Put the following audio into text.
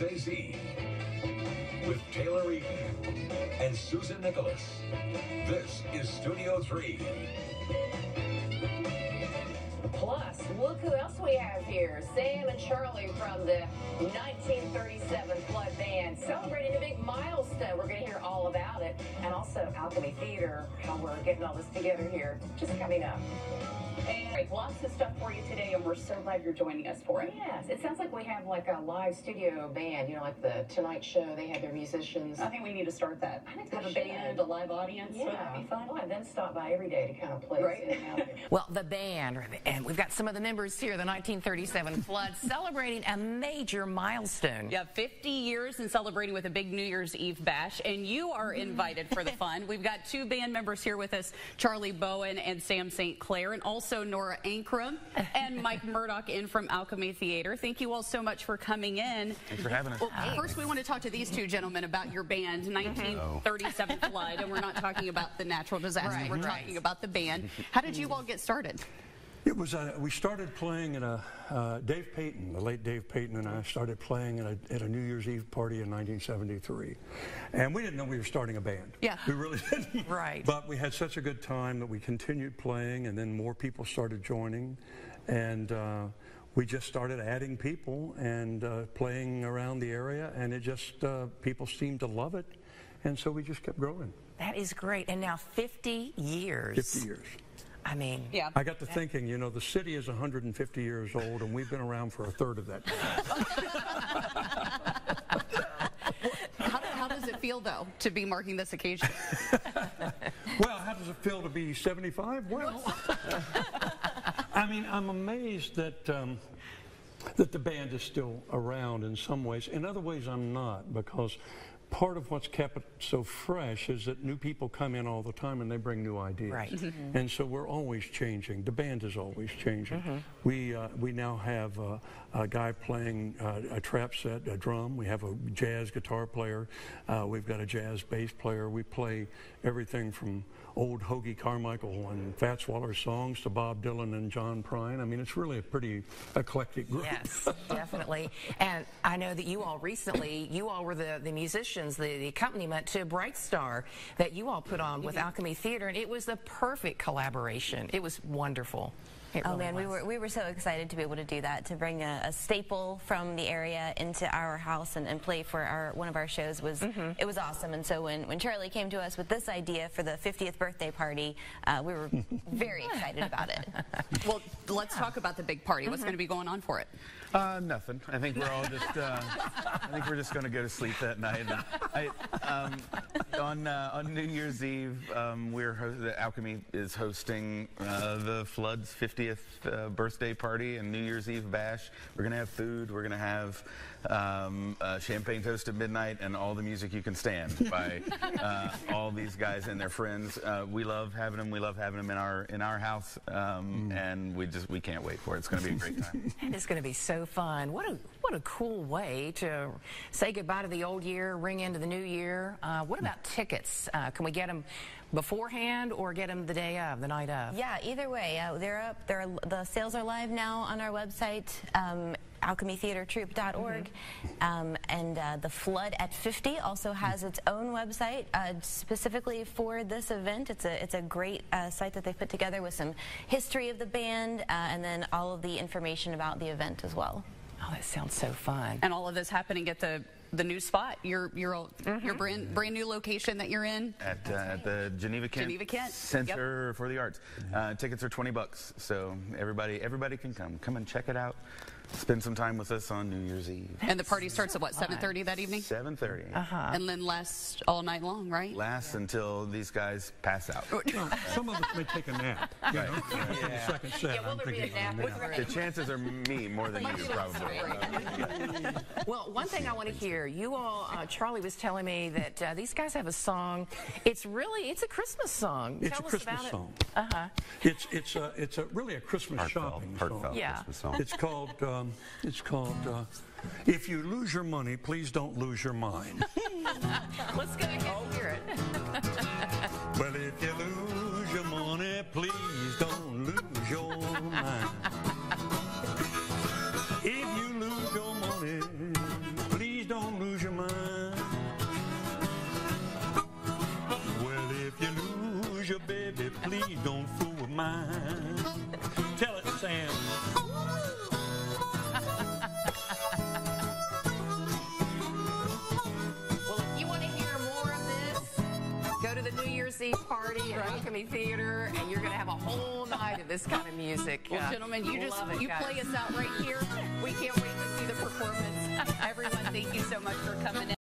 WSAZ with Taylor Eaton and Susan Nicholas. This is Studio 3. Plus, look who else we have here. Sam and Charlie from the 1937 Flood Band celebrating a big milestone. About it. And also Alchemy Theater, how we're getting all this together here. Just coming up. And lots of stuff for you today, and we're so glad you're joining us for it. Yes, it sounds like we have like a live studio band, you know, like the Tonight Show. They have their musicians. I think we need to start that. I think Have a should. band, a live audience. Yeah, Wouldn't that be fun? Well, and then stop by every day to kind of play Right. us in and out here. Well, the band, and we've got some of the members here, the 1937 Flood, celebrating a major milestone. Yeah, 50 years and celebrating with a big New Year's Eve bash, and you are invited for the fun. We've got two band members here with us, Charlie Bowen and Sam St. Clair, and also Nora Ankrom and Mike Murdock in from Alchemy Theater. Thank you all so much for coming in. Thanks for having us. Well, first we want to talk to these two gentlemen about your band, mm-hmm. 1937 Flood, and we're not talking about the natural disaster. Right, we're right. talking about the band. How did you all get started? It was, uh, we started playing at a, uh, Dave Payton, the late Dave Payton and I started playing at a, at a New Year's Eve party in 1973. And we didn't know we were starting a band. Yeah. We really didn't. Right. But we had such a good time that we continued playing and then more people started joining. And uh, we just started adding people and uh, playing around the area and it just, uh, people seemed to love it. And so we just kept growing. That is great. And now 50 years. 50 years. I mean, Yeah. I got to thinking, you know, the city is 150 years old, and we've been around for a third of that. How, how does it feel, though, to be marking this occasion? Well, how does it feel to be 75? Well, I mean, I'm amazed that um, that the band is still around in some ways. In other ways, I'm not because part of what's kept it so fresh is that new people come in all the time and they bring new ideas. Right. And so we're always changing. The band is always changing. We uh, we now have uh, a guy playing uh, a trap set, a drum. We have a jazz guitar player. Uh, we've got a jazz bass player. We play everything from old Hoagy Carmichael and Fats Waller songs to Bob Dylan and John Prine. I mean, it's really a pretty eclectic group. Yes, definitely. And I know that you all recently, you all were the, the musicians, the, the accompaniment to Bright Star that you all put on with mm-hmm. Alchemy Theater, and it was the perfect collaboration. It was wonderful. It Oh really man, we were we were so excited to be able to do that to bring a, a staple from the area into our house and, and play for our one of our shows was it was awesome. And so when, when Charlie came to us with this idea for the 50th birthday party, uh, we were very excited about it. Well, let's talk about the big party. What's going to be going on for it? Uh, nothing. I think we're all just. Uh, I think we're just going to go to sleep that night. I, um, on uh, on New Year's Eve, um, we're ho- the Alchemy is hosting uh, the Flood's 50th uh, birthday party and New Year's Eve bash. We're going to have food. We're going to have um, uh, champagne toast at midnight and all the music you can stand by uh, all these guys and their friends. Uh, we love having them. We love having them in our in our house, um, and we just we can't wait for it. It's going to be a great time. And it's going to be so fun. What a what a cool way to say goodbye to the old year, ring into the new year. Uh, what about tickets? Uh, can we get them beforehand or get them the day of, the night of? Yeah, either way, uh, they're up. They're, the sales are live now on our website, um, alchemytheatertroupe.org. Um, and uh, the Flood at 50 also has its own website uh, specifically for this event. It's a, it's a great uh, site that they put together with some history of the band uh, and then all of the information about the event as well. Oh, that sounds so fun. And all of this happening at the the new spot, your your your brand brand new location that you're in. at, uh, at the Geneva Kent, Geneva Kent, Center for the Arts. Uh, tickets are 20 bucks, so everybody everybody can come. Come and check it out. Spend some time with us on New Year's Eve. And the party starts at what 7:30 that evening, 7:30. Uh-huh. and then lasts all night long, right? Lasts until these guys pass out. Some of us may take a nap. You know, for the second set. I'm thinking of a nap. The chances are me more than you, probably. Well, one thing I want to hear, you all, uh, Charlie was telling me that uh, these guys have a song. It's really, it's a Christmas song. It's Tell a us Christmas about song. It. Uh-huh. It's it's a it's a really a Christmas Heartfelt, shopping heartfelt song. Yeah. Christmas song. It's called um, it's called uh, If You Lose Your Money, Please Don't Lose Your Mind. Let's go ahead and hear it. Party at Alchemy Theater, and you're going to have a whole night of this kind of music. Well, Uh, gentlemen, you just it, you guys. play us out right here. We can't wait to see the performance. Everyone, thank you so much for coming in.